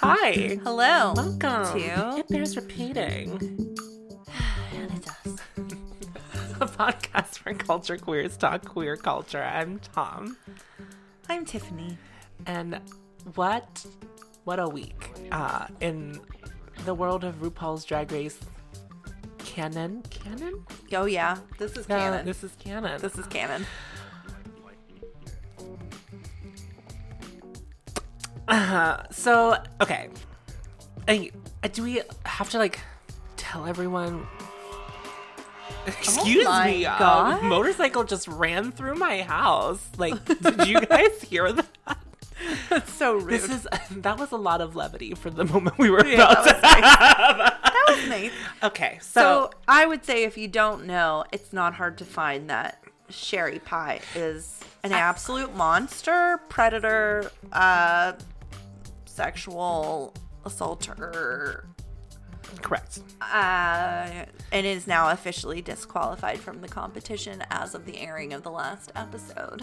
Hi. Hello. Welcome. to- It bears repeating. And it does. A podcast for culture queers talk queer culture. I'm Tom. I'm Tiffany. And what what a week. Uh in the world of RuPaul's Drag Race canon. Canon? Oh yeah, this is No, canon. this is canon. this is canon. Uh, so okay. I, uh, do we have to like tell everyone? Excuse Oh my me. God. motorcycle just ran through my house. Like, did you guys hear that? That's so rude. This is that was a lot of levity for the moment we were Yeah, about that to that was nice. Okay, So so, I would say if you don't know, it's not hard to find that Sherry Pie is an absolute monster, predator, uh, sexual assaulter, correct. uh, and is now officially disqualified from the competition as of the airing of the last episode.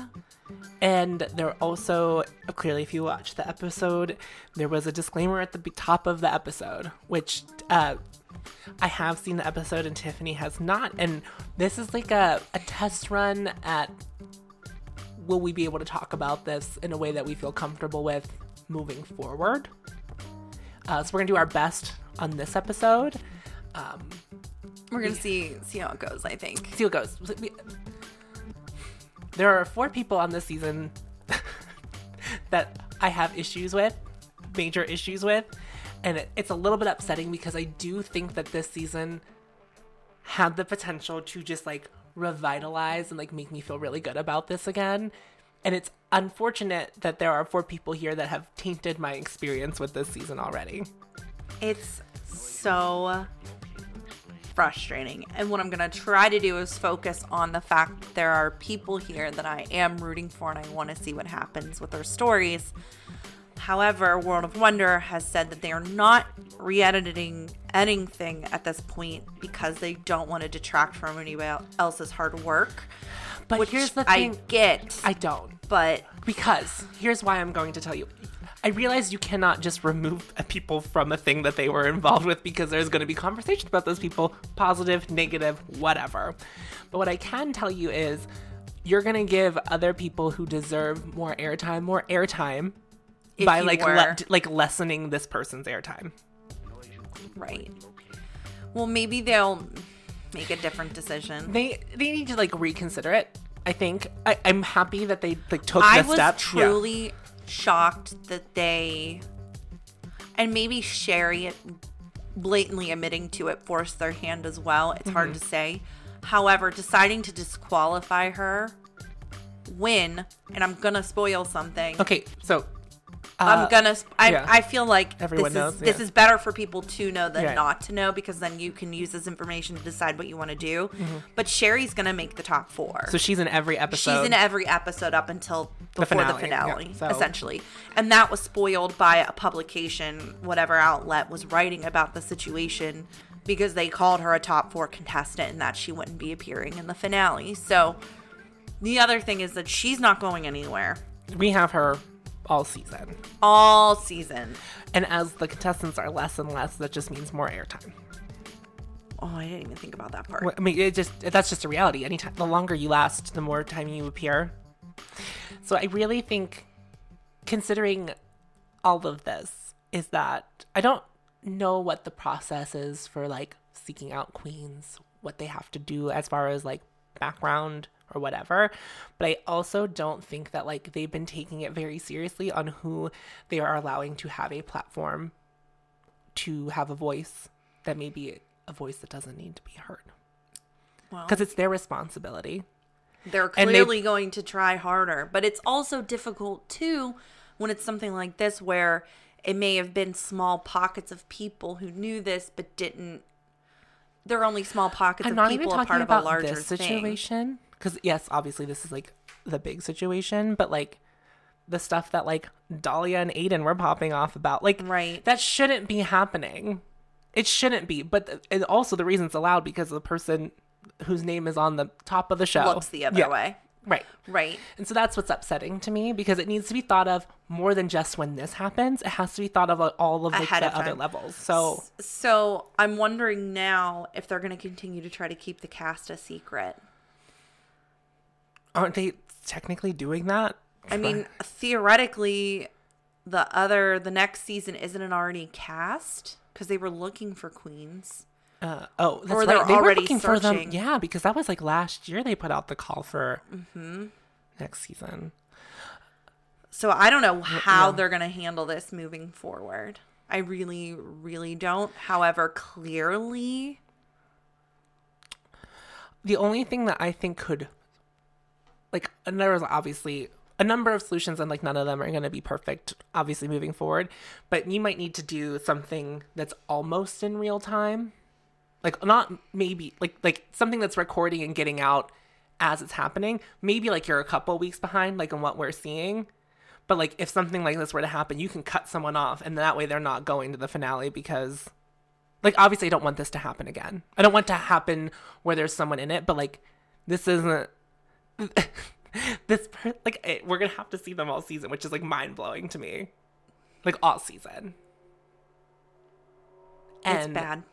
And there also, clearly, if you watch the episode, there was a disclaimer at the top of the episode, which uh, I have seen the episode and Tiffany has not. And this is like a, a test run at will we be able to talk about this in a way that we feel comfortable with moving forward? Uh, so we're going to do our best on this episode. Um, We're gonna see see how it goes. I think. see what goes. There are four people on this season that I have issues with, major issues with, and it, it's a little bit upsetting because I do think that this season had the potential to just like revitalize and like make me feel really good about this again. And it's unfortunate that there are four people here that have tainted my experience with this season already. It's so frustrating. And what I'm going to try to do is focus on the fact that there are people here that I am rooting for and I want to see what happens with their stories. However, World of Wonder has said that they are not re editing anything at this point because they don't want to detract from anybody else's hard work. But which here's the thing I get, I don't. but Because here's why I'm going to tell you. I realize you cannot just remove people from a thing that they were involved with because there's going to be conversation about those people, positive, negative, whatever. But what I can tell you is you're going to give other people who deserve more airtime more airtime if by like were- le- like lessening this person's airtime. right. Well, maybe they'll make a different decision. They they need to like reconsider it. I think I, I'm happy that they like took I the was step. Yeah. truly shocked that they, and maybe Sherry blatantly admitting to it forced their hand as well. It's hard Mm-hmm. to say. However, deciding to disqualify her when, and I'm gonna spoil something. Okay, so I'm uh, gonna. sp- I, yeah. I feel like Everyone this knows, is this is better for people to know than Yeah. not to know because then you can use this information to decide what you want to do. Mm-hmm. But Sherry's gonna make the top four. so she's in every episode. She's in every episode up until before the finale, finale, yeah, so- essentially. And that was spoiled by a publication, whatever outlet was writing about the situation because they called her a top four contestant and that she wouldn't be appearing in the finale. So the other thing is that she's not going anywhere we have her all season. all season. And as the contestants are less and less, that just means more airtime. Oh, I didn't even think about that part. Well, I mean, it just that's just a reality. Anytime the longer you last, the more time you appear. So I really think, considering all of this, is that I don't know what the process is for like seeking out queens, what they have to do as far as like background or whatever. But I also don't think that like they've been taking it very seriously on who they are allowing to have a platform to have a voice that may be a voice that doesn't need to be heard Well, because it's their responsibility. they're and they- clearly going to try harder, but it's also difficult too when it's something like this where it may have been small pockets of people who knew this but didn't. They're only small pockets I'm of not even people a part about of a larger situation because yes, obviously this is like the big situation, but like the stuff that like Dahlia and Aiden were popping off about, like Right. that shouldn't be happening. It shouldn't be, but th- and also the reason it's allowed because the person whose name is on the top of the show Looks the other Yeah. way. Right. Right. And so that's what's upsetting to me because it needs to be thought of more than just when this happens. It has to be thought of like, all of like, the of other levels. So So I'm wondering now if they're going to continue to try to keep the cast a secret. Aren't they technically doing that? I mean, theoretically, the other the next season isn't it already cast because they were looking for queens. Uh, oh, that's Or right. they're They were already looking for them. searching. Yeah, because that was like last year they put out the call for Mm-hmm. next season. So I don't know how yeah. they're going to handle this moving forward. I really, really don't. However, clearly, The only thing that I think could, like, there was obviously a number of solutions, and like none of them are going to be perfect, obviously moving forward. But you might need to do something that's almost in real time, like not maybe like like something that's recording and getting out as it's happening. Maybe like you're a couple weeks behind, like in what we're seeing. But like if something like this were to happen, you can cut someone off, and that way they're not going to the finale because like obviously I don't want this to happen again. I don't want to happen where there's someone in it, but like this isn't this like it, we're gonna have to see them all season, which is like mind blowing to me, like all season. it's bad.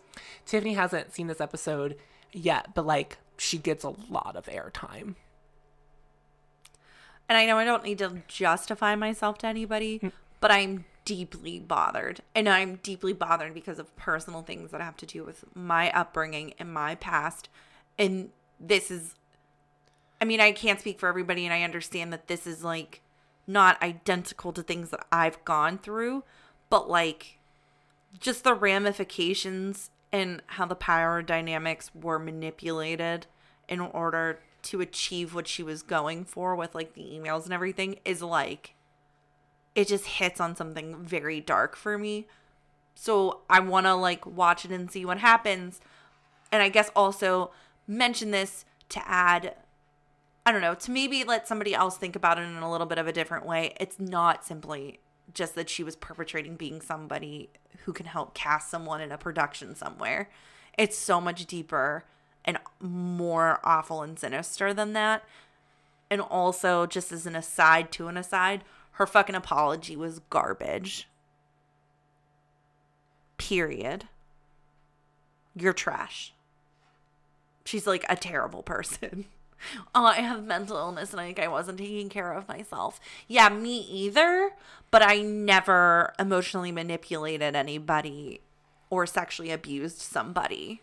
Tiffany hasn't seen this episode yet, but like she gets a lot of airtime. And I know I don't need to justify myself to anybody, Mm. but I'm deeply bothered. And I'm deeply bothered because of personal things that have to do with my upbringing and my past. And this is, I mean, I can't speak for everybody, and I understand that this is like not identical to things that I've gone through, but like just the ramifications and how the power dynamics were manipulated in order to achieve what she was going for with like the emails and everything is like it just hits on something very dark for me. So I want to like watch it and see what happens. And I guess also mention this to add I don't know, to maybe let somebody else think about it in a little bit of a different way. It's not simply just that she was perpetrating being somebody who can help cast someone in a production somewhere. It's so much deeper and more awful and sinister than that. And also, just as an aside to an aside, her fucking apology was garbage. Period. You're trash. She's like a terrible person. Oh, I have mental illness and I think I wasn't taking care of myself. Yeah, me either, but I never emotionally manipulated anybody or sexually abused somebody.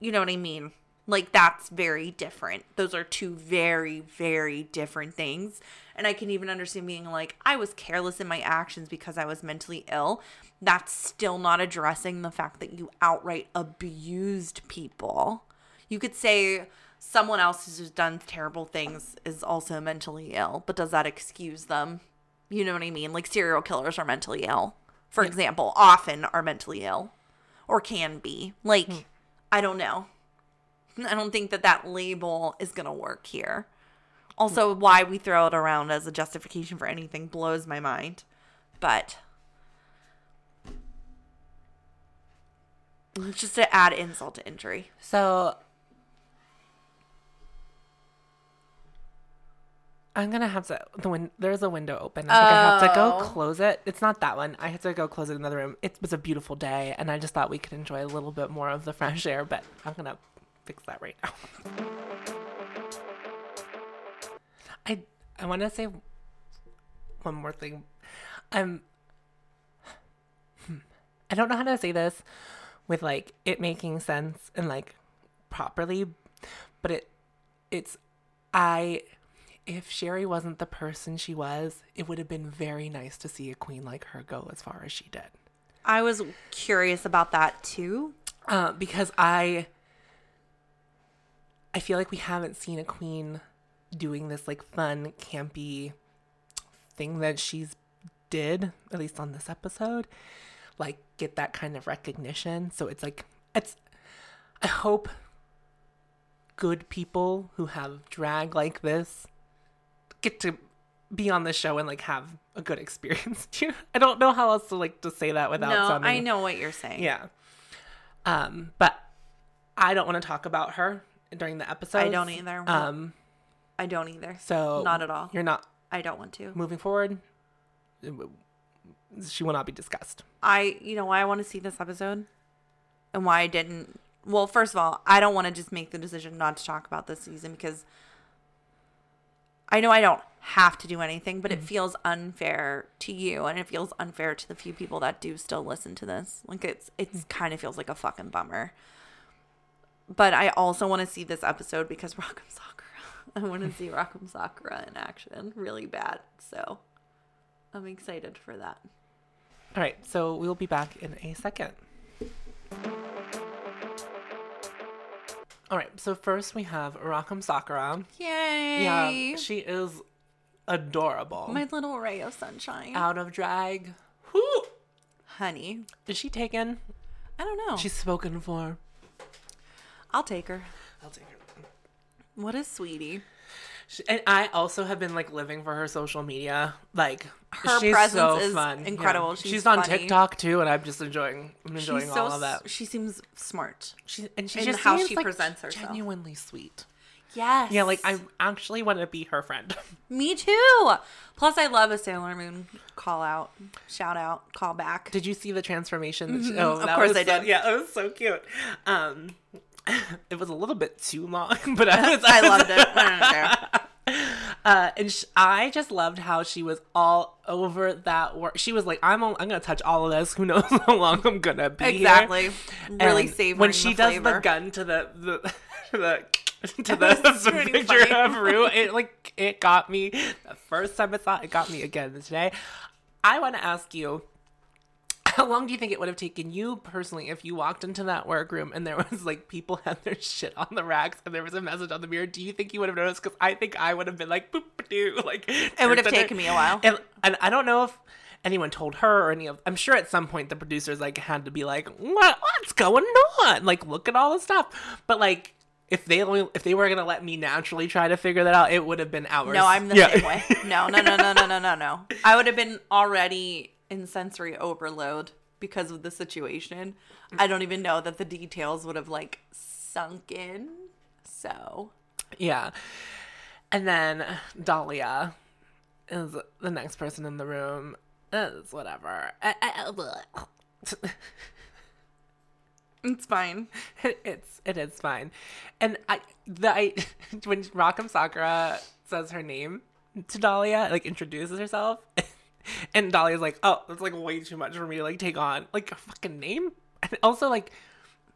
You know what I mean? Like, that's very different. Those are two very, very different things. And I can even understand being like, I was careless in my actions because I was mentally ill. That's still not addressing the fact that you outright abused people. You could say someone else who's done terrible things is also mentally ill, but does that excuse them? You know what I mean? Like serial killers are mentally ill, for example, often are mentally ill or can be. Like, hmm. I don't know. I don't think that that label is going to work here. Also, hmm. why we throw it around as a justification for anything blows my mind. But just to add insult to injury. So I'm gonna have to the win- there's a window open. I think I have to go Oh. close it. It's not that one. I have to go close it in another room. It was a beautiful day and I just thought we could enjoy a little bit more of the fresh air, but I'm gonna fix that right now. I I wanna say one more thing. I'm hmm, I don't know how to say this with like it making sense and like properly, but it it's I if Sherry wasn't the person she was, it would have been very nice to see a queen like her go as far as she did. I was curious about that too. Uh, because I I feel like we haven't seen a queen doing this like fun, campy thing that she's did, at least on this episode. Like get that kind of recognition. So it's like it's I hope good people who have drag like this get to be on the show and like have a good experience too. I don't know how else to like to say that without No, sounding I know what you're saying. yeah. Um, but I don't want to talk about her during the episode. I don't either. Um, I I don't either. So Not at all. You're not I don't want to. moving forward. She will not be discussed. I, you know, why I want to see this episode and why I didn't. Well, first of all, I don't want to just make the decision not to talk about this season because I know I don't have to do anything, but it mm-hmm. feels unfair to you and it feels unfair to the few people that do still listen to this. Like it's it's mm-hmm. kind of feels like a fucking bummer. But I also want to see this episode because Rock M. Sakura. I want to see Rock M. Sakura in action really bad. So I'm excited for that. All right, so we will be back in a second. All right, so first we have Rock M. Sakura. Yay! Yeah, she is adorable. My little ray of sunshine. Out of drag. Whoo! Honey. Is she taken? I don't know. She's spoken for. I'll take her. I'll take her. What is sweetie? She, and I also have been like living for her social media. Like Her she's presence so is fun. incredible. She's on funny. TikTok too, and I'm just enjoying. I'm enjoying She's all so of that. she seems smart. She, and she just how seems, she like, presents herself. Genuinely sweet. Yes. Yeah, like I actually want to be her friend. Me too. Plus, I love a Sailor Moon call out, shout out, call back. Did you see the transformation? Mhm. Oh, Of course I did. Yeah, it was so cute. Um, it was a little bit too long, but I was. I loved it. I. Uh, and sh- I just loved how she was all over that work. She was like, "I'm, on- I'm gonna touch all of this. Who knows how long I'm gonna be here." Exactly. Really And savoring when she the does flavor. the gun to the the to the to the, the picture funny. of Rue. It like it got me the first time I saw it. It got me again today. I want to ask you. How long do you think it would have taken you personally if you walked into that workroom and there was like people had their shit on the racks and there was a message on the mirror? Do you think you would have noticed? Because I think I would have been like, boop, doo, like It would have taken me a while. and, and I don't know if anyone told her or any of. I'm sure at some point the producers like had to be like, "What? What's going on? Like, look at all this stuff." But like, if they only if they were gonna let me naturally try to figure that out, it would have been hours. No, I'm the Yeah. same way. No, no, no, no, no, no, no, no. I would have been already in sensory overload because of the situation. Mm. I don't even know that the details would have like sunk in. So yeah. And then Dahlia is the next person in the room. Is whatever. It's fine. it's it is fine, and I the I when Rock M. Sakura says her name to Dahlia, like introduces herself, and Dahlia's like, "Oh, that's like way too much for me to like take on like a fucking name." And also, like,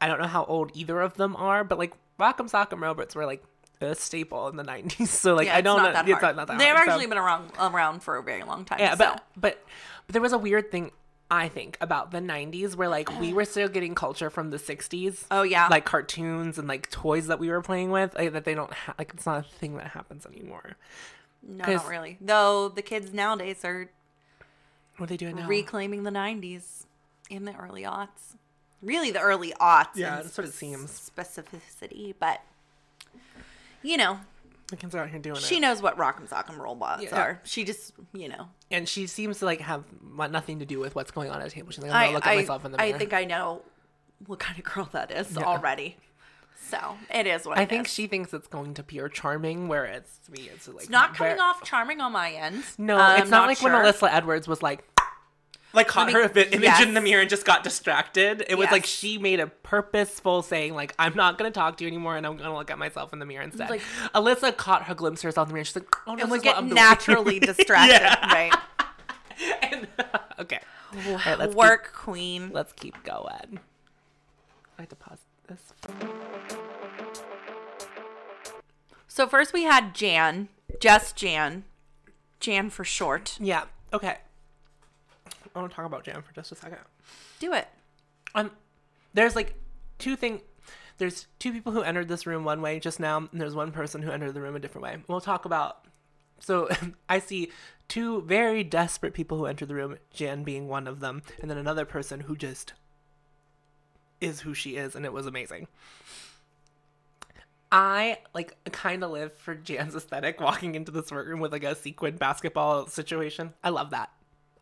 I don't know how old either of them are, but like Rock'em Sock'em Robots were like a staple in the '90s, so like Yeah, I don't know. that it's not, not that They've hard, so- actually been around around for a very long time. yeah, so. but, but but there was a weird thing I think about the '90s where like we were still getting culture from the '60s. Oh, yeah. like cartoons and like toys that we were playing with like, that they don't ha- like. It's not a thing that happens anymore. no, not really. Though the kids nowadays are What are they doing now? reclaiming the '90s in the early aughts. Really, the early aughts. Yeah, that's what it seems. Specificity, but you know, the kids are out here doing she it, She knows what Rock'em Sock'em robots Yeah. are. She just, you know, and she seems to like have nothing to do with what's going on at the table. She's like, I'm gonna I, look at I, myself in the I think I know what kind of girl that is Yeah. already. So it is what I it think is. she thinks it's going to appear charming, where it's me, it's like It's not coming very- off charming on my end. No, uh, I'm it's not, like sure. when Alyssa Edwards was like, like caught me- her bit image yes. in the mirror and just got distracted. It was like she made a purposeful saying like, I'm not gonna talk to you anymore, and I'm gonna look at myself in the mirror instead. Like- Alyssa caught her glimpse of herself in the mirror. She's like, Oh, this and would is what get I'm naturally distracted, Yeah. right? And- uh, okay, All right, let's Work queen. Let's keep going. I have to pause this. So first we had Jan, just Jan, Jan for short. Yeah. Okay. I want to talk about Jan for just a second. Do it. um there's like two thing there's two people who entered this room one way just now and there's one person who entered the room a different way we'll talk about so i see two very desperate people who entered the room jan being one of them and then another person who just is who she is and it was amazing i like kind of live for jan's aesthetic walking into this workroom with like a sequin basketball situation i love that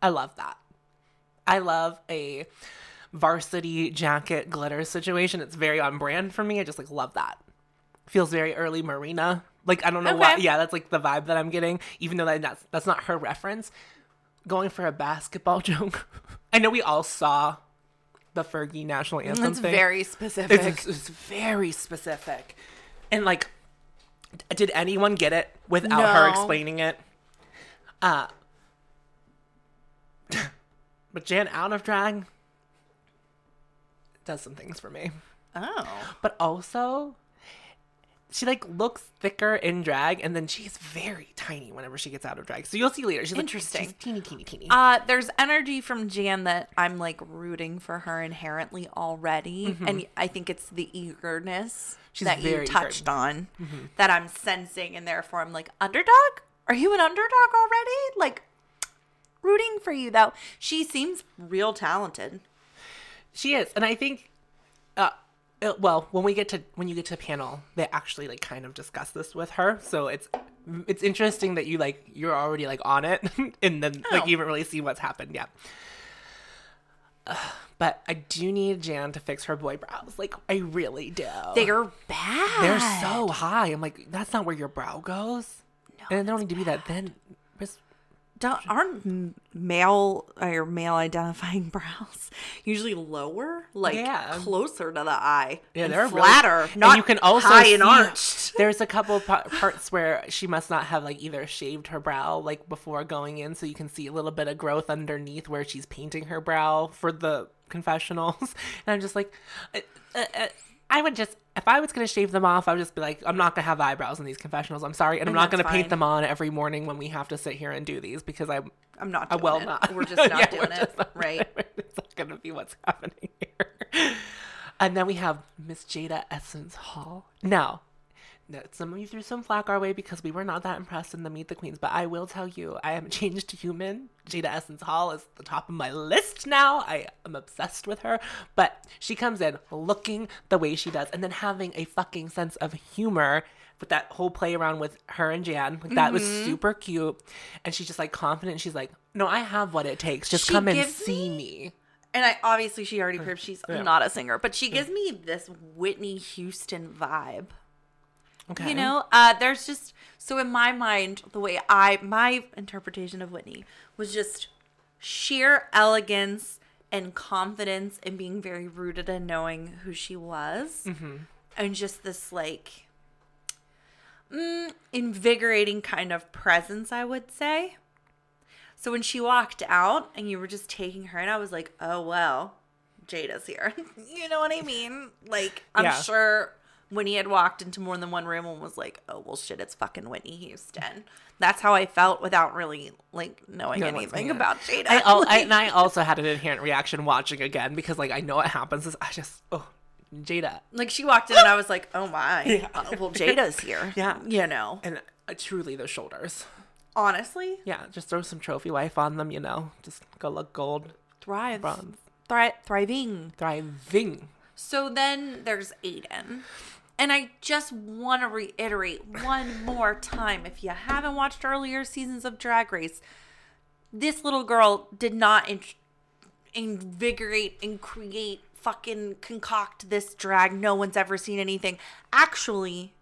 i love that I love a varsity jacket glitter situation. It's very on brand for me. I just like love that. Feels very early Marina, Like I don't know why. Yeah, that's like the vibe that I'm getting, even though that, that's that's not her reference. Going for a basketball joke. I know we all saw the Fergie national anthem It's thing. very specific. It's, it's very specific. And like, did anyone get it without her explaining it? Uh, but Jan out of drag does some things for me. oh. But also, she like looks thicker in drag, and then she's very tiny whenever she gets out of drag. So you'll see later. She's like- Interesting. she's teeny, teeny, teeny. Uh, there's energy from Jan that I'm like rooting for her inherently already, and I think it's the eagerness Mm-hmm. She's that you touched eager. on that I'm sensing, and therefore I'm like underdog. Are you an underdog already? Like rooting for you though. She seems real talented. She is, and I think, uh, uh, well, when we get to when you get to panel, they actually like kind of discuss this with her. So it's it's interesting that you like you're already like on it, and then like Oh. you haven't really seen what's happened yet. Uh, but I do need Jan to fix her boy brows. Like I really do. They're bad. They're so high. I'm like, that's not where your brow goes. No, and they don't need to be that thin. Just- Don't, aren't male or male identifying brows usually lower, like Yeah. closer to the eye? Yeah, and they're really- flatter. and not you can also high and arched. There's a couple parts where she must not have like either shaved her brow like before going in, so you can see a little bit of growth underneath where she's painting her brow for the confessionals. And I'm just like, uh, uh, uh, I would just if I was gonna shave them off, I would just be like, I'm not gonna have eyebrows in these confessionals. I'm sorry, and I'm not gonna paint them on every morning when we have to sit here and do these because I'm I'm not. I will it. not. We're just not Yeah, doing it, not right? it's not gonna be what's happening here. And then we have Miss Jada Essence Hall. Now, no, some of you threw some flack our way because we were not that impressed in the Meet the Queens, but I will tell you, I am a changed human. Jada Essence Hall is the top of my list now. I am obsessed with her. But she comes in looking the way she does and then having a fucking sense of humor with that whole play around with her and Jan. Like that was Mm-hmm. super cute. And she's just like confident. She's like, no, I have what it takes. Just She come and see me. And I obviously she already proved she's Yeah. not a singer, but she gives me this Whitney Houston vibe. Okay. You know, uh, there's just so in my mind, the way I my interpretation of Whitney was just sheer elegance and confidence and being very rooted in knowing who she was, Mm-hmm. and just this like mm, invigorating kind of presence, I would say. So when she walked out and you were just taking her and I was like, oh well, Jada's here. you know what I mean? Like I'm Yeah. sure when he had walked into more than one room and was like, oh well shit, it's fucking Whitney Houston. That's how I felt without really like knowing what's anything about Jada. I, al- I, and I also had an inherent reaction watching again because like I know what happens is I just oh Jada like she walked in and I was like, oh my, uh, well Jada's here. Yeah. you know, and uh, truly those shoulders honestly, yeah just throw some trophy wife on them you know just go look gold Thrive, bronze Thri- thriving. thriving So then there's Aiden. And I just want to reiterate one more time if you haven't watched earlier seasons of Drag Race, this little girl did not in- invigorate and create, fucking concoct this drag. No one's ever seen anything. Actually,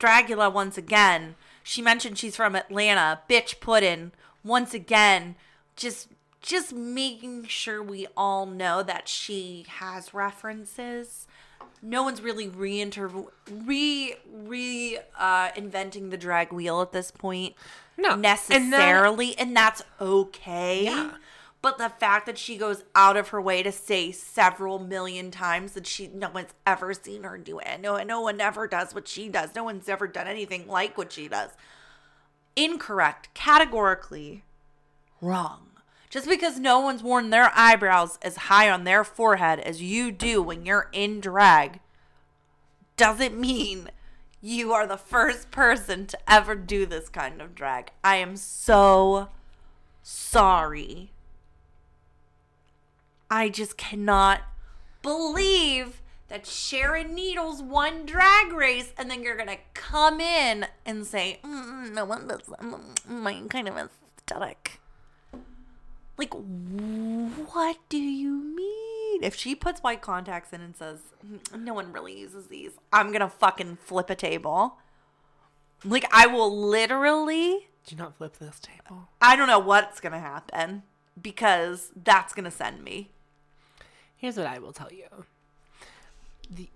Dragula once again. She mentioned she's from Atlanta. Bitch Puddin. Once again, just just making sure we all know that she has references. No one's really reinter re re uh, inventing the drag wheel at this point. No, and that- necessarily, and, that's okay. Yeah. But the fact that she goes out of her way to say several million times that she no one's ever seen her do it. No, no one ever does what she does. No one's ever done anything like what she does. Incorrect, categorically wrong. Just because no one's worn their eyebrows as high on their forehead as you do when you're in drag doesn't mean you are the first person to ever do this kind of drag. I am so sorry. I just cannot believe that Sharon Needles won Drag Race, and then you're gonna come in and say, mm, "No one does my kind of aesthetic." Like, what do you mean? If she puts white contacts in and says, "Mm, "No one really uses these," I'm gonna fucking flip a table. Like I will literally Do not flip this table? I don't know what's going to happen because that's going to send me. Here's what I will tell you. The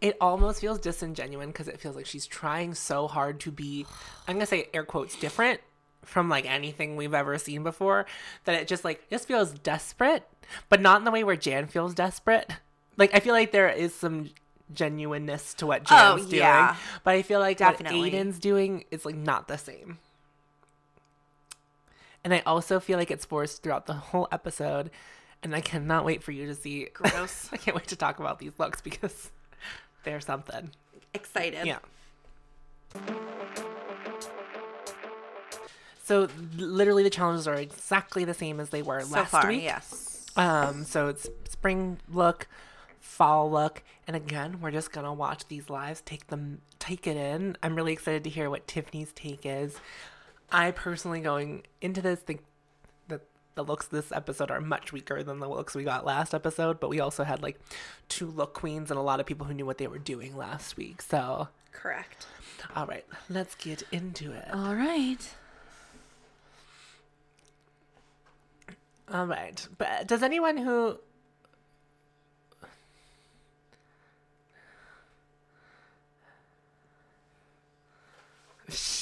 it almost feels disingenuous because it feels like she's trying so hard to be I'm gonna say air quotes different from like anything we've ever seen before that it just like just feels desperate, but not in the way where Jan feels desperate. Like I feel like there is some genuineness to what Oh, Jan's doing, but I feel like Definitely. what Aiden's doing is like not the same. And I also feel like it's forced throughout the whole episode. And I cannot wait for you to see. Gross. I can't wait to talk about these looks because they're something. Excited. Yeah. So literally, the challenges are exactly the same as they were So last far, week. yes. Um, so it's spring look, fall look, and again, we're just gonna watch these lives, take them, take it in. I'm really excited to hear what Tiffany's take is. I personally, going into this, think that the looks this episode are much weaker than the looks we got last episode. But we also had like two look queens and a lot of people who knew what they were doing last week. So, Correct. all right, let's get into it. All right. All right, but does anyone who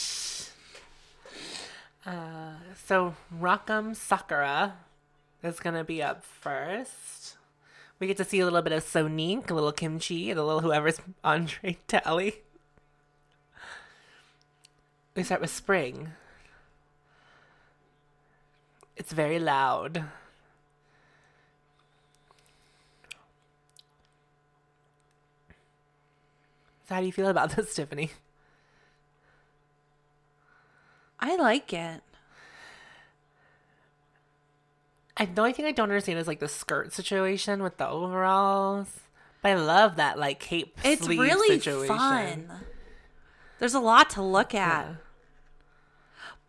Uh, so Rock M. Sakura is gonna be up first. We get to see a little bit of Sonique, a little Kimchi, and a little whoever's Andre Talley. We start with Spring. It's very loud. So how do you feel about this, Tiffany? I like it. I the only thing I don't understand is like the skirt situation with the overalls. But I love that like cape It's sleeve really situation. fun. There's a lot to look at. Yeah.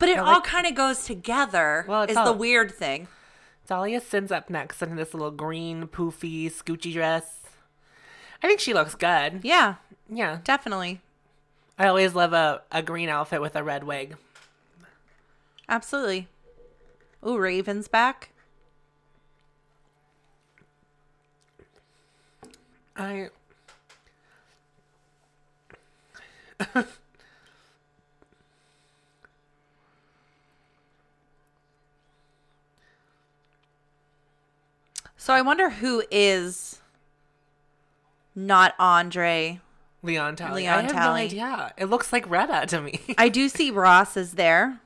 But it all like- kind of goes together. Well, it's is all- the weird thing. Dahlia sends up next in this little green poofy scoochy dress. I think she looks good. Yeah, Yeah. definitely. I always love a, a green outfit with a red wig. Absolutely. Ooh, Raven's back. I So I wonder who is not Andre. Leon Talley. Leon I have no Talley. idea. It looks like Retta to me. I do see Ross is there,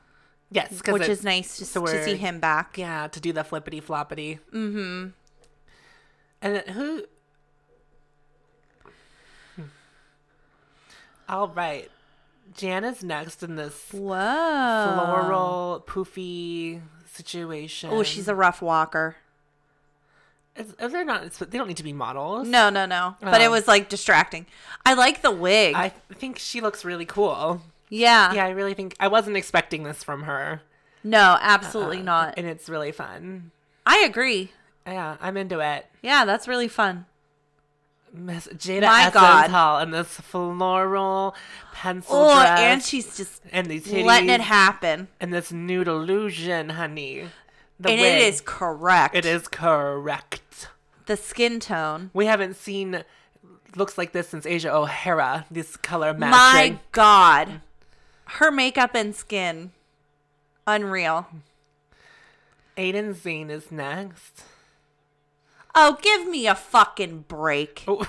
Yes, which is nice to, to see him back. Yeah, to do the flippity floppity. Mm-hmm. And then who? Hmm. All right, Jan is next in this Whoa. floral poofy situation. Oh, she's a rough walker. Is oh, they're not. They don't need to be models. No, no, no. But it Oh. was like distracting. I like the wig. I think she looks really cool. yeah. Yeah, I really think I wasn't expecting this from her, No, absolutely uh-uh. not. and it's really fun. I agree. Yeah, I'm into it. Yeah, that's really fun. Miss Jada My Essence God. Hall in this floral pencil Oh, dress and she's just and these titties letting it happen. and this nude illusion, honey. The and wig. it is correct. It is correct. The skin tone. We haven't seen looks like this since Asia O'Hara. This color matching. My. God. Her makeup and skin. Unreal. Aiden Zhané is next. Oh, give me a fucking break. Oh.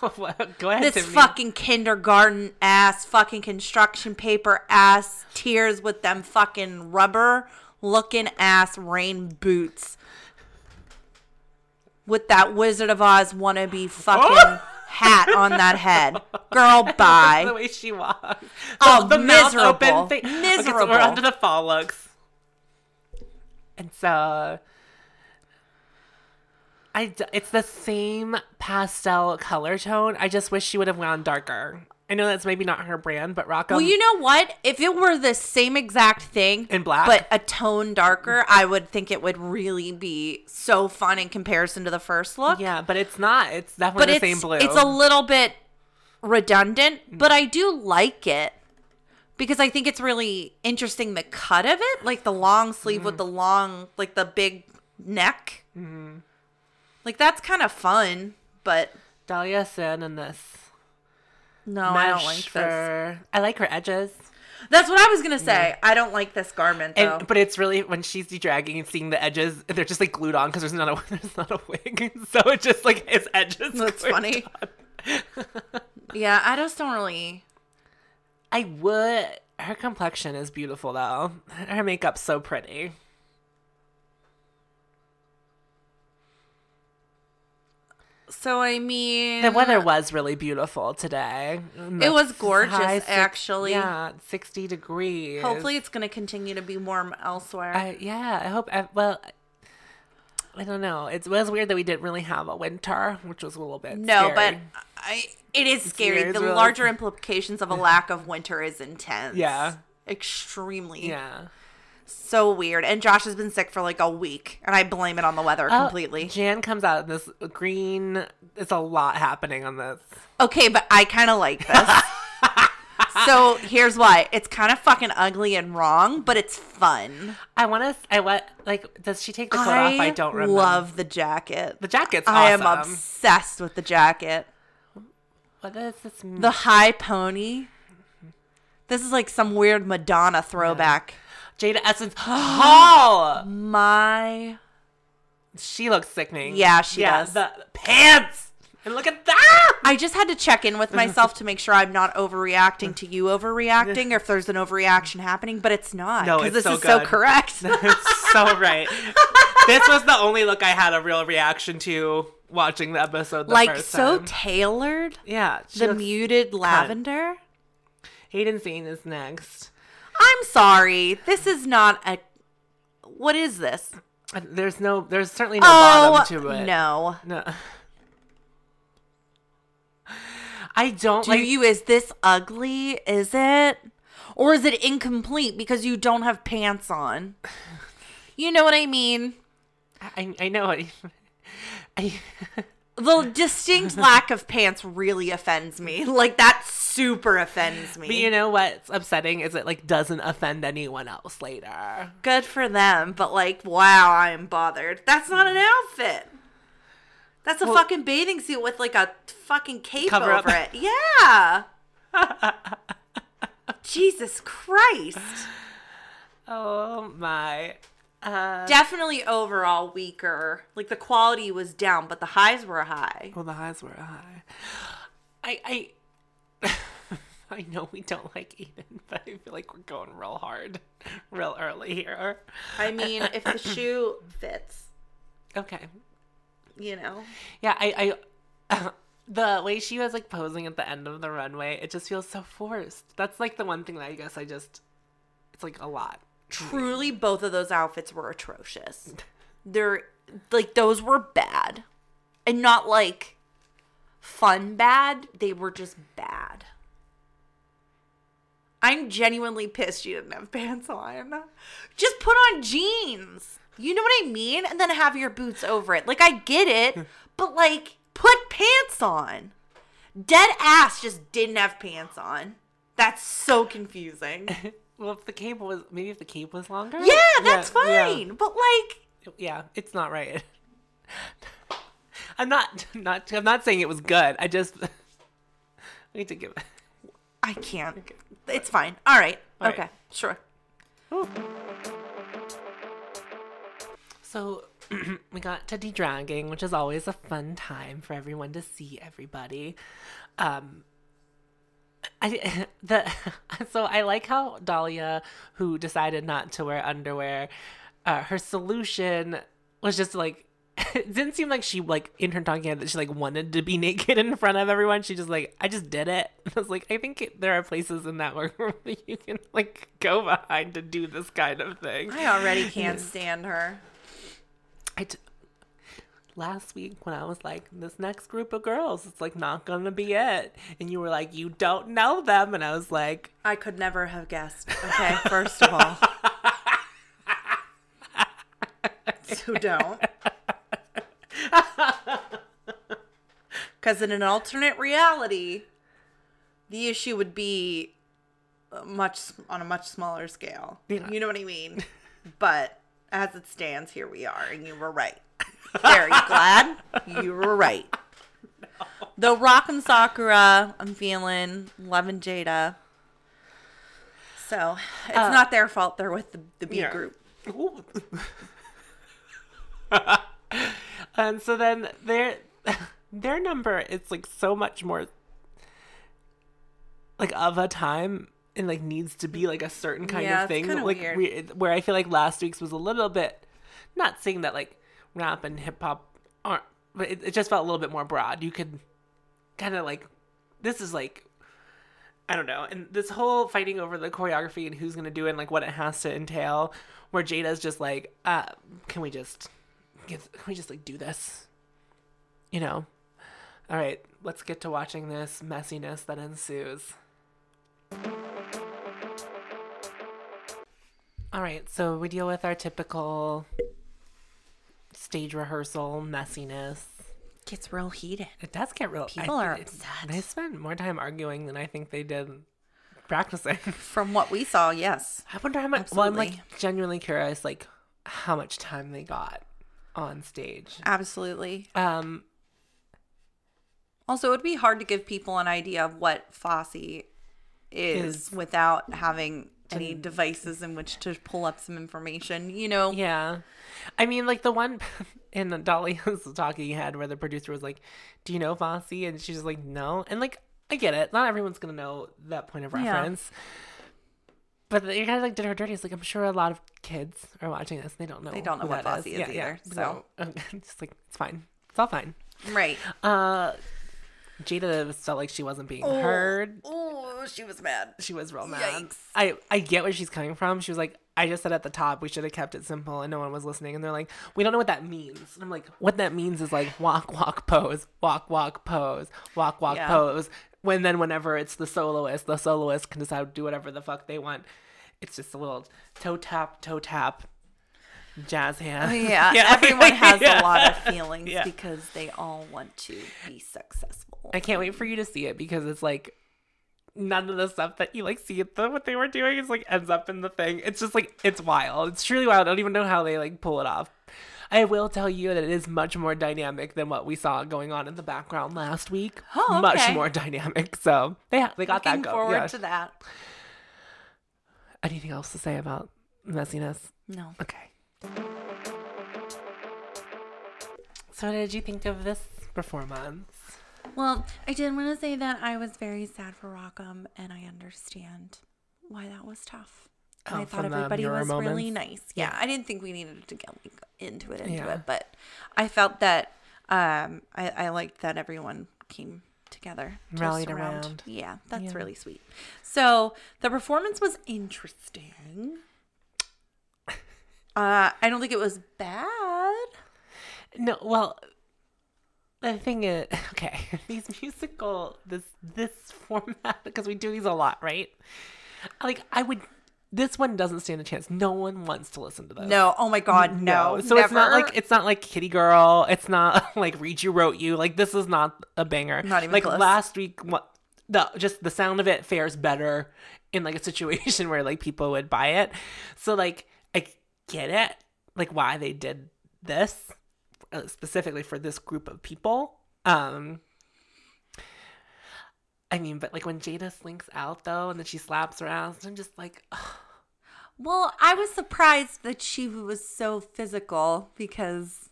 Go ahead. this Tiffany. fucking kindergarten ass, fucking construction paper ass, tears with them fucking rubber looking ass rain boots. With that Wizard of Oz wannabe fucking hat on that head. Girl, bye. the way she walks. Oh, mouth miserable. open thing. Okay, so Miserable. we're onto the fall looks. And so I d- it's the same pastel color tone. I just wish she would have gone darker. I know that's maybe not her brand, but Rocco Well, you know what? If it were the same exact thing in black. but a tone darker, I would think it would really be so fun in comparison to the first look. yeah, but it's not. It's but definitely it's the same blue. it's a little bit redundant, mm. but I do like it because I think it's really interesting the cut of it, like the long sleeve with mm. the long, like the big neck. Mm-hmm. Like that's kind of fun, but Dahlia Sin in this no, I don't like this. I like her edges. That's what I was gonna say. I don't like this garment though. And, but it's really when she's de-dragging and seeing the edges, they're just like glued on because there's not a there's not a wig, so it's just like his edges. That's funny. yeah, I just don't really. I would. Her complexion is beautiful though. Her makeup's so pretty. So I mean, The weather was really beautiful today. It was gorgeous, High actually. Yeah, sixty degrees. Hopefully, it's gonna continue to be warm elsewhere. I, yeah, I hope. I, well, I don't know. It was weird that we didn't really have a winter, which was a little bit no, but. I. It is scary. scary, The really- larger implications of a lack of winter is intense. Yeah. extremely. yeah. So weird. And Josh has been sick for like a week, and I blame it on the weather Oh, completely. Jan comes out in this green. It's a lot happening on this. Okay, but I kind of like this. so here's why: it's kind of fucking ugly and wrong, but it's fun. I want to. I want like. Does she take the coat off? I don't remember. love the jacket. the jacket's. I am obsessed with the jacket. What does this mean? The high pony. This is like some weird Madonna throwback. Jada Essence Hall. My She looks sickening. Yeah, she does. The pants. And look at that. I just had to check in with myself to make sure I'm not overreacting to you overreacting or if there's an overreaction happening, but it's not. No, because it's this so is so correct. It's so right. this was the only look I had a real reaction to watching the episode. The like so time. tailored. yeah. The muted lavender. Aiden Zhané is next. I'm sorry. This is not a. What is this? Uh, there's no. There's certainly no oh bottom to it. no. No. I don't Do like. you? Is this ugly? Is it? Or is it incomplete because you don't have pants on? You know what I mean? I, I know. I, I, The distinct lack of pants really offends me. Like that super offends me. but you know what's upsetting is it like doesn't offend anyone else later. Good for them, but like, wow, I am bothered. That's not an outfit. That's a Well- fucking bathing suit with like a fucking cape Cover up. over it. Yeah. Jesus Christ. Oh my. Uh, Definitely overall weaker. Like the quality was down, but the highs were high. well, the highs were high. I I I know we don't like Eden, but I feel like we're going real hard, real early here. I mean, if the shoe fits, Okay. you know. Yeah, I, I the way she was like posing at the end of the runway, it just feels so forced. That's like the one thing that I guess I just it's like a lot. Truly, both of those outfits were atrocious. They're like those were bad, and not like fun bad. They were just bad. I'm genuinely pissed you didn't have pants on. Just put on jeans. You know what I mean? And then have your boots over it. Like I get it, but like put pants on. Dead ass just didn't have pants on. That's so confusing. Well, if the cape was maybe if the cape was longer. Yeah, that's yeah, fine. But like, Yeah, it's not right. I'm not not I'm not saying it was good. I just I need to give it. I can't. It's fine. All right. All okay. right. Sure. So we got to de-dragging, which is always a fun time for everyone to see everybody. Um, I the so I like how Dahlia, who decided not to wear underwear, uh, her solution was just like it didn't seem like she like in her talking head that she like wanted to be naked in front of everyone. She just like I just did it. I was like I think it, there are places in that where you can like go behind to do this kind of thing. I already can't stand her. I t- last week when I was like, this next group of girls, it's like not gonna be it, and you were like, you don't know them, and I was like, I could never have guessed. Okay, first of all. so don't. Because in an alternate reality, The issue would be much on a much smaller scale. Yeah. You know what I mean? but as it stands, here we are, and you were right. Very glad you were right. The Rock M. Sakura, I'm feeling loving Jaida. So it's Uh, not their fault. They're with the, the B Yeah. group. And so then their their number is like so much more like of a time and like needs to be like a certain kind Yeah, of thing like weird. we, where i feel like last week's was a little bit not saying that like rap and hip-hop aren't but it, it just felt a little bit more broad you could kind of like this is like I don't know. And this whole fighting over the choreography and who's going to do it and like what it has to entail, where Jaida's just like, uh, can we just get, can we just like do this? You know? All right, let's get to watching this messiness that ensues. All right, so we deal with our typical stage rehearsal messiness. Gets real heated. It does get real. People I, are upset. They spend more time arguing than I think they did practicing. From what we saw, yes. I wonder how much. Well, I'm like genuinely curious, like how much time they got on stage. Absolutely. Um, Also, it would be hard to give people an idea of what Fosse is, Is- without having any devices in which to pull up some information. You know, yeah, I mean, like the one in Dahlia's talking head where the producer was like, "Do you know Fosse?" and she's like, "No," and like I get it. Not everyone's gonna know that point of Yeah. reference. But you kind of like did her dirty. It's like I'm sure a lot of kids are watching this. And they don't know. They don't know what Fosse is either, So it's like it's fine. It's all fine. right? Uh, Jaida felt like she wasn't being heard. Oh, she was mad. She was real mad. Yikes. I I get where she's coming from. She was like, I just said at the top we should have kept it simple, and no one was listening. And they're like, we don't know what that means. And I'm like, what that means is like walk, walk, pose, walk, walk, pose, walk, walk, Yeah. pose. When then whenever it's the soloist, the soloist can decide to do whatever the fuck they want. It's just a little toe tap, toe tap, jazz hand. Oh, Yeah, everyone has Yeah. a lot of feelings Yeah. because they all want to be successful. I can't wait for you to see it because it's like none of the stuff that you like see the what they were doing is like ends up in the thing. It's just like it's wild. It's truly wild. I don't even know how they like pull it off. I will tell you that it is much more dynamic than what we saw going on in the background last week. Oh, Much more dynamic. So they ha- they got Looking that forward going. Yeah. to that. Anything else to say about messiness? No. Okay. So what did you think of this performance? Well, I did want to say that I was very sad for Rockham, and I understand why that was tough. And Oh, I thought everybody was really nice. Yeah, I didn't think we needed to get like, into it, into Yeah. it, but I felt that um, I, I liked that everyone came together, Rallied around. Yeah, that's Yeah. really sweet. So the performance was interesting. Uh, I don't think it was bad. No, well, the thing is, okay, these musical this this format because we do these a lot, right? Like I would, this one doesn't stand a chance. No one wants to listen to this. No, oh my god, no. so it's not like it's not like Kitty Girl. It's not like Read You Wrote You. Like this is not a banger. Not even like close. last week. The just the sound of it fares better in like a situation where like people would buy it. So like get it, like why they did this uh, specifically for this group of people. Um. I mean, but like when Jaida slinks out though, and then she slaps her ass, I'm just like, Well, I was surprised that she was so physical because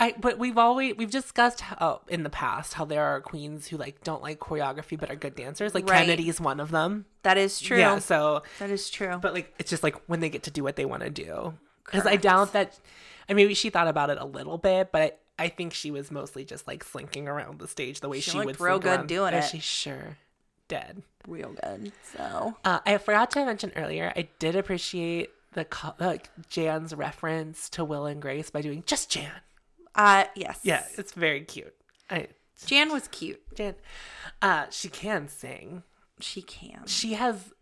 I but we've always we've discussed how in the past how there are queens who like don't like choreography but are good dancers. Like Right. Kennedy's one of them. that is true. Yeah, so that is true. but like it's just like when they get to do what they want to do. Because I doubt that. I mean, she thought about it a little bit, but I, I think she was mostly just like slinking around the stage the way She she, would. real good around. doing And it. She sure did. Real good. So Uh, I forgot to mention earlier. I did appreciate the like Jan's reference to Will and Grace by doing just Jan. Uh yes. Yeah, it's very cute. I Jan was cute. Jan, uh, she can sing. She can. She has,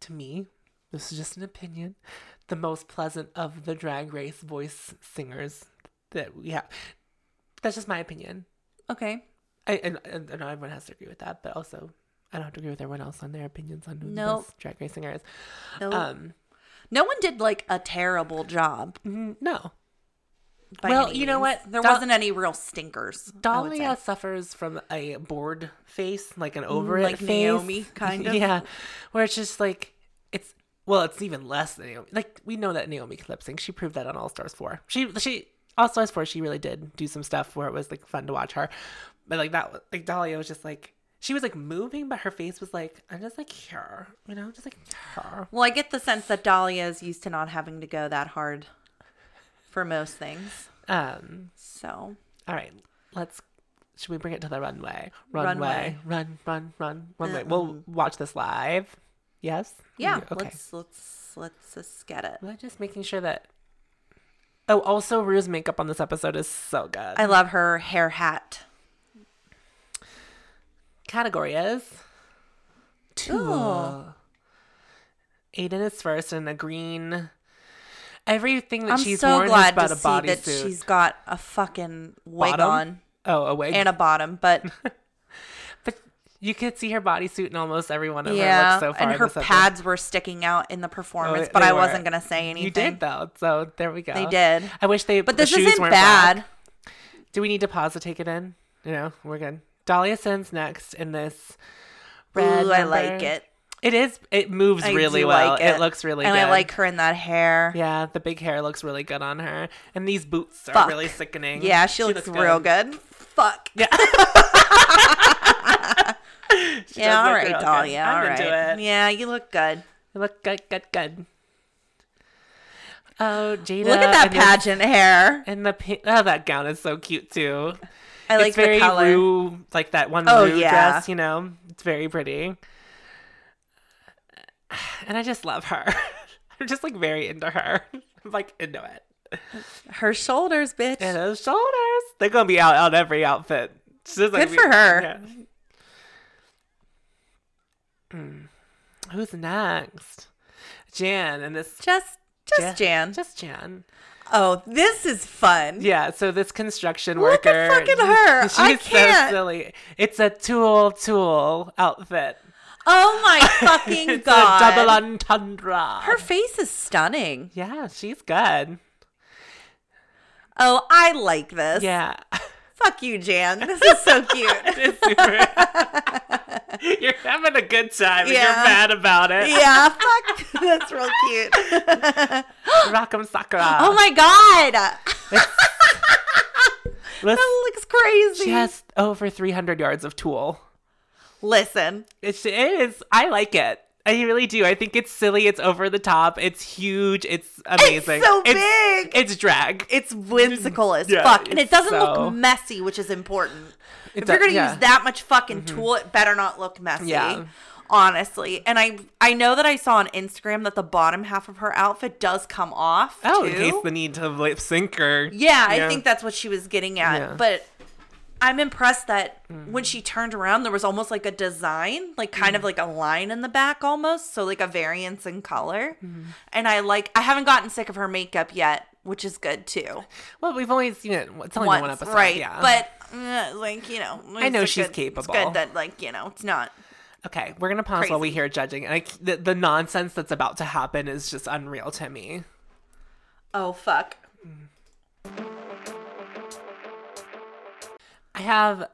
to me, this is just an opinion, the most pleasant of the drag race voice singers that we have. That's just my opinion. Okay. I and, and, and everyone has to agree with that, but also I don't have to agree with everyone else on their opinions on who Nope. the best drag racing is. Nope. Um, no one did like a terrible job. mm, no, Well, you know what? There Dol- wasn't any real stinkers. Dahlia suffers from a bored face, like an over it like face. Naomi, kind of. yeah, where it's just like it's well, it's even less than Naomi. Like we know that Naomi can lip sync. She proved that on All Stars four. She she All Stars four. She really did do some stuff where it was like fun to watch her. But like that, like Dahlia was just like she was like moving, but her face was like I'm just like here, you know, just like here. Well, I get the sense that Dahlia is used to not having to go that hard for most things. Um. So All right, let's. Should we bring it to the runway? Runway. Run, run, run, runway. We'll watch this live. Yes. yeah, Okay. let's let's let's just get it. We're just making sure that. Oh, also, Rue's makeup on this episode is so good. I love her hair hat. Category is two. Ooh. Aiden is first in a green. Everything that I'm she's so worn is glad about to a see that bodysuit. she's got a fucking wig Bottom? on Oh, a wig. and a bottom, but but you could see her bodysuit in almost every one of her looks so far. and her pads were sticking out in the performance, Oh, but I were. wasn't gonna say anything. You did though, so there we go. They did. I wish they. But the this shoes isn't bad. black. Do we need to pause to take it in? You know, we're good. Dahlia sends next in this red. Ooh, I like it. It is. It moves I really well. like it. looks really and good. I like her in that hair. Yeah, the big hair looks really good on her, and these boots are really sickening. Yeah, she, looks, real good. Fuck. Yeah. She Yeah, all look good. Dahlia. I'm all it. Yeah, you look good. You look good, good, good. Oh, Jaida. Look at that pageant hair. And the pink, oh, that gown is so cute too. I like it's very the color. Rue, like that one Oh, yeah. dress. You know, it's very pretty. And I just love her. I'm just like very into her. I'm like into it. Her shoulders, bitch. And those shoulders, they're gonna be out on every outfit. She's just, like, Good for her. Yeah. Hmm. Who's next? Jan and this Just, just Ja- Jan. Just Jan. oh, this is fun. Yeah, so this construction Look worker. at fucking her. She's I so can't. silly. It's a tool tool outfit. Oh my fucking it's god. a double entendre. Her face is stunning. yeah, she's good. Oh, I like this. Yeah. Fuck you, Jan. This is so cute. You're having a good time and Yeah. you're mad about it. yeah, fuck. That's real cute. Rock M. Sakura. Oh my god. Let's- That looks crazy. she has over 300 yards of tulle. Listen, It's, it is. I like it. I really do. I think it's silly. It's over the top. It's huge. It's amazing. so big. It's drag. it's whimsical as Yeah, fuck, and it doesn't so- look messy, which is important. It if you're gonna yeah. Mm-hmm. use that much fucking tulle, it better not look messy. Yeah. Honestly, and I I know that I saw on Instagram that the bottom half of her outfit does come off. Oh, too. in case the need to lip sync or Yeah, I think that's what she was getting at. Yeah. But I'm impressed that Mm. when she turned around, there was almost like a design, like kind Mm. of like a line in the back almost. So, like a variance in color. Mm-hmm. And I like, I haven't gotten sick of her makeup yet, which is good too. Well, we've only seen it. It's only been one Once, episode, right. Yeah. But, uh, like, you know, I know she's good- capable. It's good that, like, you know, it's not. okay, we're gonna pause while we hear judging. And Like the, the nonsense that's about to happen is just unreal to me. Oh, fuck. I have.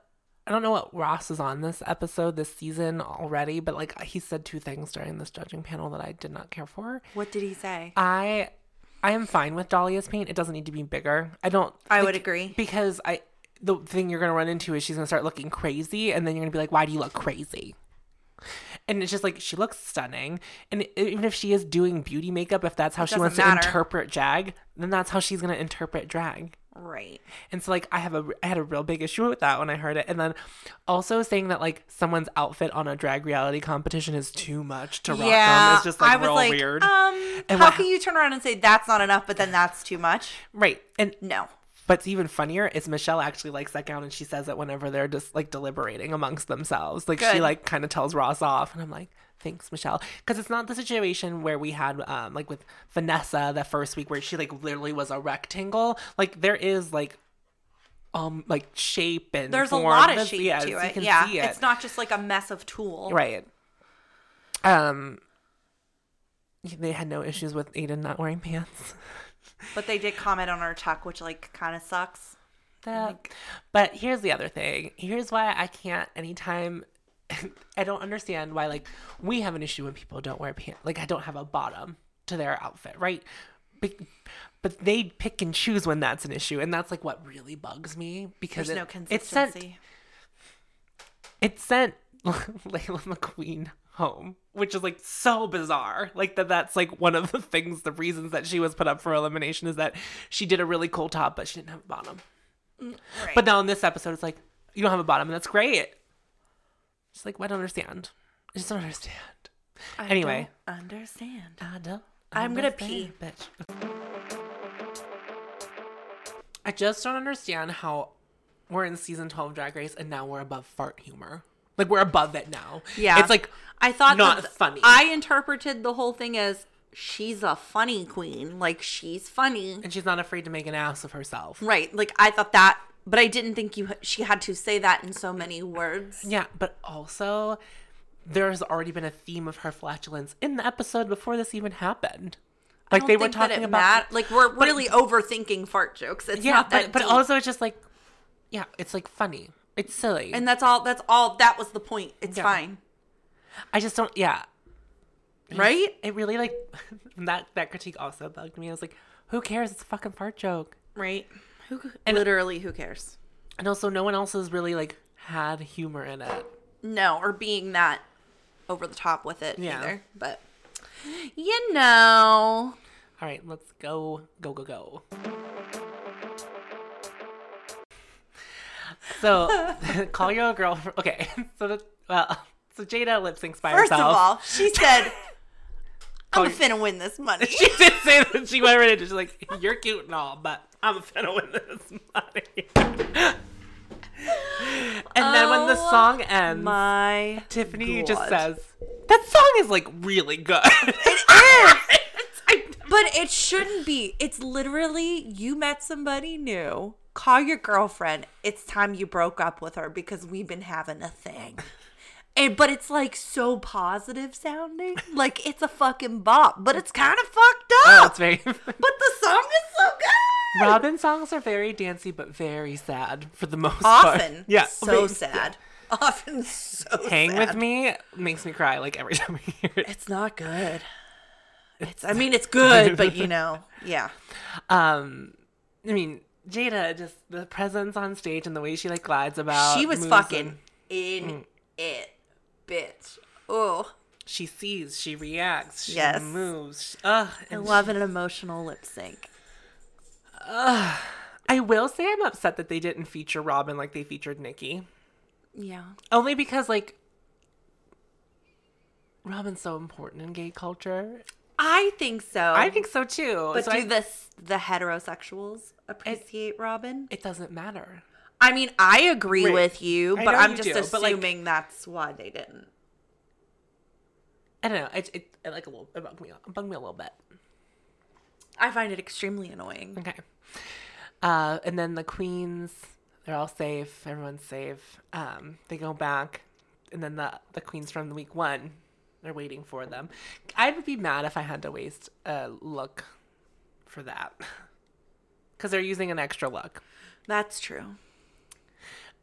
I don't know what Ross is on this episode this season already, but like he said two things during this judging panel that I did not care for. What did he say? I I am fine with Dahlia's paint. It doesn't need to be bigger. I don't. I would agree. because I the thing you're gonna run into is she's gonna start looking crazy, and then you're gonna be like, "Why do you look crazy?" And it's just like she looks stunning, and even if she is doing beauty makeup, if that's how she doesn't wants to interpret drag, then that's how she's gonna interpret drag. Right. And so like I have a I had a real big issue with that when I heard it. And then also saying that like someone's outfit on a drag reality competition is too much to rock yeah. them is just like I was real like, weird. um, And how what- can you turn around and say that's not enough, but then that's too much? right. And No. What's even funnier is Michelle actually likes that gown and she says it whenever they're just like deliberating amongst themselves. Like she like kind of tells Ross off and I'm like, thanks, Michelle. Because it's not the situation where we had um like with Vanessa the first week where she like literally was a rectangle. Like there is like um like shape and There's a lot of shape yes, to you it. can Yeah, see it. it's not just like a mess of tulle. right. Um, they had no issues with Aiden not wearing pants. But they did comment on our tuck, which like kind of sucks. That, but here's the other thing. Here's why I can't anytime. I don't understand why like we have an issue when people don't wear pants. Like I don't have a bottom to their outfit, right? But, but they pick and choose when that's an issue, and that's like what really bugs me because There's it, no it sent it sent Laila McQueen home, which is like so bizarre. Like that that's like one of the things, the reasons that she was put up for elimination is that she did a really cool top, but she didn't have a bottom. Mm, right. But now in this episode, it's like you don't have a bottom, and that's great. It's like, well, I don't understand. I just don't understand. I anyway. don't understand. I don't. I'm gonna pee, bitch. I just don't understand how we're in season twelve of Drag Race and now we're above fart humor. Like we're above it now. Yeah. it's like I thought not that- funny. I interpreted the whole thing as she's a funny queen. Like she's funny. and she's not afraid to make an ass of herself. Right. Like I thought that, but I didn't think you she had to say that in so many words. Yeah, but also there's already been a theme of her flatulence in the episode before this even happened. Like they were talking about mat- like we're really overthinking fart jokes. It's yeah, not but that but deep. also it's just like yeah, it's like funny. It's silly. and that's all. That's all. That was the point. It's Yeah. fine, I just don't yeah. right? It really like that that critique also bugged me. I was like, who cares? It's a fucking fart joke. Right. Who? literally, who cares? And also no one else has really like had humor in it. No, or being that over the top with it Yeah. either. But you know, All right, let's go go go go. So, call your girlfriend. Okay, so the, well, so Jaida lip syncs by first herself. of all, she said, "I'm finna win this money." she did say that she went right into. She's like, "You're cute and all, but I'm finna win this money." and then when the Oh song ends, My Tiffany God. just says, "That song is like really good." It is. But it shouldn't be. It's literally you met somebody new. Call your girlfriend. It's time you broke up with her because we've been having a thing. And but it's like so positive sounding. Like it's a fucking bop, but it's kind of fucked up. oh, it's very. but the song is so good. Robyn songs are very dancey, but very sad for the most part. Often, Yeah, so sad. Often so Hang sad. with me makes me cry like every time I hear it. It's not good. It's. I mean, it's good, but you know, yeah. Um, I mean, Jaida just the presence on stage and the way she like glides about. she was fucking and in it, bitch. Oh, She sees, she reacts, she Yes. moves. Ugh, I love an emotional lip sync. Ugh. I will say I'm upset that they didn't feature Robyn like they featured Nikki. Yeah, Only because like Robyn's so important in gay culture. I think so. I think so too. but So do I- the the heterosexuals appreciate Robin? it doesn't matter. I mean, I agree Right. with you, but I'm you just do, but, like- assuming that's why they didn't. I don't know. It, it, it like a little it bugged me it bugged me a little bit. I find it extremely annoying. Okay. Uh, and then the queens, they're all safe. Everyone's safe. Um, they go back, and then the the queens from the week one, they're waiting for them. I would be mad if I had to waste a look for that, because they're using an extra look. That's true.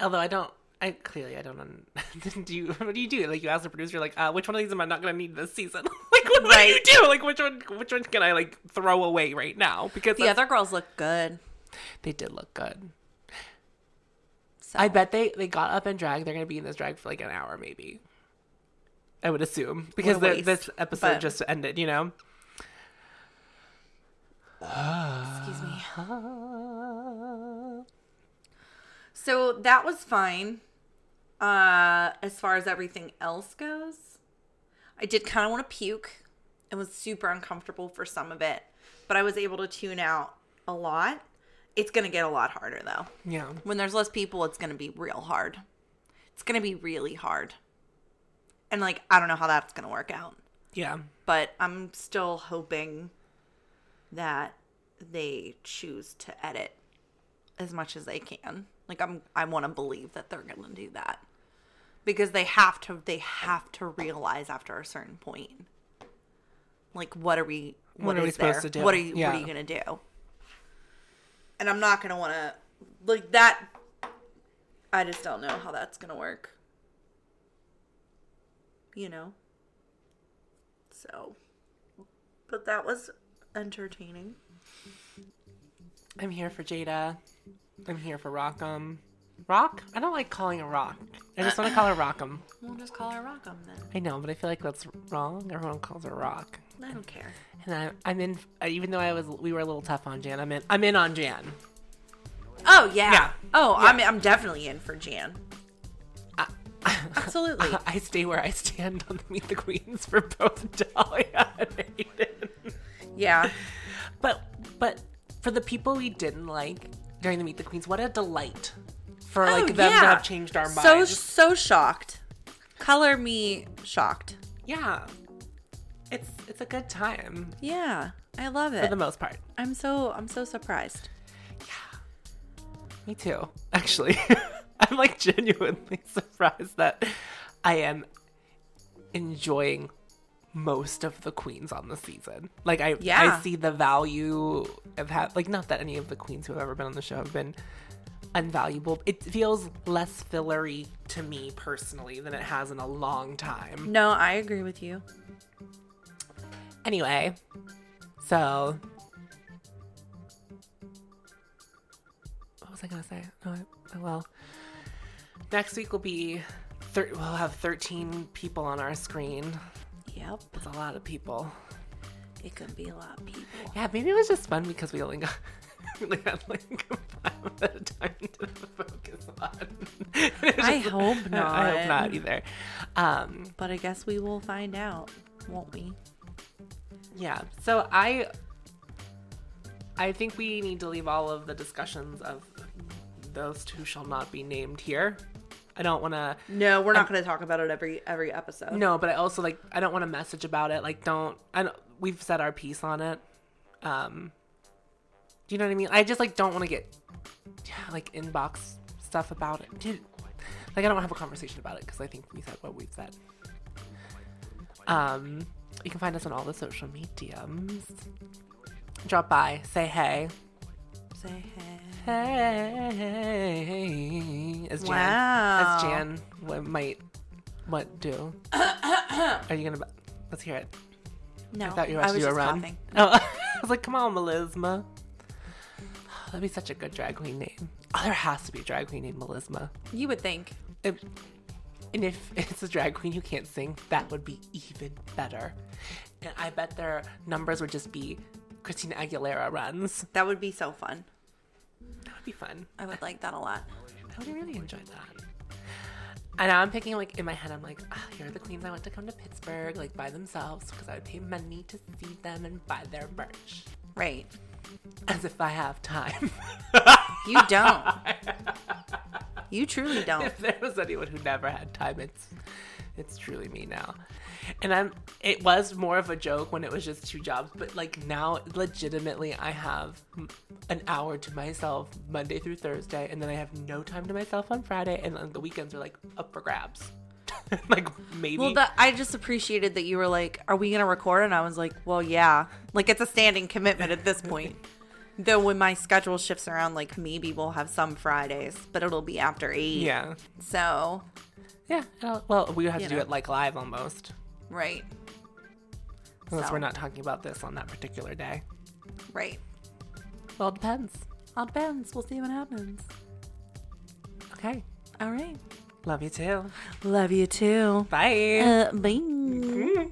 Although I don't. I clearly I don't. Un- do you? What do you do? Like you ask the producer, like, uh, which one of these am I not gonna need this season? like, what, what do you do? Like, which one? Which one can I like throw away right now? Because The that's- other girls look good. they did look good. So. I bet they they got up and drag. They're gonna be in this drag for like an hour, maybe. I would assume because a this episode but- just ended. You know. Excuse me. So that was fine. Uh, as far as everything else goes, I did kind of want to puke. It was super uncomfortable for some of it, but I was able to tune out a lot. It's gonna get a lot harder though. Yeah. When there's less people, it's gonna be real hard. It's gonna be really hard. And like, I don't know how that's gonna work out Yeah. but I'm still hoping that they choose to edit as much as they can. Like I'm I want to believe that they're going to do that. Because they have to they have to realize after a certain point. Like what are we What are we is supposed to do? What are you Yeah. what are you going to do? And I'm not going to want to like that I just don't know how that's going to work. You know. So but that was entertaining. I'm here for Jaida. I'm here for Rockham. Rock? I don't like calling her Rock. I just want to call her Rockham. We'll just call her Rockham then. I know, but I feel like that's wrong. Everyone calls her Rock. I don't care. And I, I'm in. Even though I was, we were a little tough on Jan. I'm in. I'm in on Jan. Oh yeah. Yeah. Oh, Yeah. I'm I'm definitely in for Jan. Absolutely. I stay where I stand on the Meet the Queens for both Dahlia and Aiden. yeah. But but for the people we didn't like during the Meet the Queens, what a delight for like Oh, them to have changed our minds. so so shocked. Color me shocked. yeah, it's it's a good time Yeah. I love it. for the most part. I'm so I'm so surprised. Yeah. Me too, actually. I'm like genuinely surprised that I am enjoying most of the queens on the season. Like I Yeah. I see the value of have like not that any of the queens who have ever been on the show have been unvaluable. It feels less fillery to me personally than it has in a long time. No, I agree with you. Anyway, so what was I gonna say? No, I, oh, well, next week will be thir- we'll have thirteen people on our screen. Yep. It's a lot of people. It could be a lot of people. Yeah, maybe it was just fun because we only got we only had like five at a time to focus on. It I just- hope I hope not. not either. Um, But I guess we will find out, won't we? Yeah. So I I think we need to leave all of the discussions of those two shall not be named here. I don't want to No, we're not going to talk about it every every episode. no, but I also like I don't want to message about it. Like don't I don't we've said our piece on it. Um Do you know what I mean? I just like don't want to get yeah, like inbox stuff about it. Dude, like I don't want to have a conversation about it because I think we said what we've said. Um you can find us on all the social mediums. Drop by, say hey. Say hey. Hey, as Jan, Wow. as Jan what might what do? Are you gonna? Let's hear it. No, I thought you were about to was do a run. coughing. Oh, I was like, come on, Melisma. That'd be such a good drag queen name. Oh, there has to be a drag queen named Melisma. You would think. If- and if it's a drag queen who can't sing, that would be even better. And I bet their numbers would just be Christina Aguilera runs. That would be so fun. Would be fun. I would like that a lot. I would really enjoy that. And now I'm picking like in my head, I'm like, ah, here are the queens I want to come to Pittsburgh like by themselves because I would pay money to see them and buy their merch. Right. As if I have time. You don't. you truly don't. if there was anyone who never had time, it's it's truly me now. And I'm it was more of a joke when it was just two jobs, but like now legitimately I have an hour to myself Monday through Thursday and then I have no time to myself on Friday and then the weekends are like up for grabs. like maybe Well, that I just appreciated that you were like, "Are we gonna record?" And I was like, "Well, yeah." Like it's a standing commitment at this point. Though when my schedule shifts around, like maybe we'll have some Fridays, but it'll be after eight. yeah. So, yeah. Well, we have you to know. do it like live almost. Right. Unless so. we're not talking about this on that particular day. Right. Well, it depends. All depends. We'll see what happens. Okay. All right. Love you too. Love you too. Bye. Uh, bye. Mm-hmm.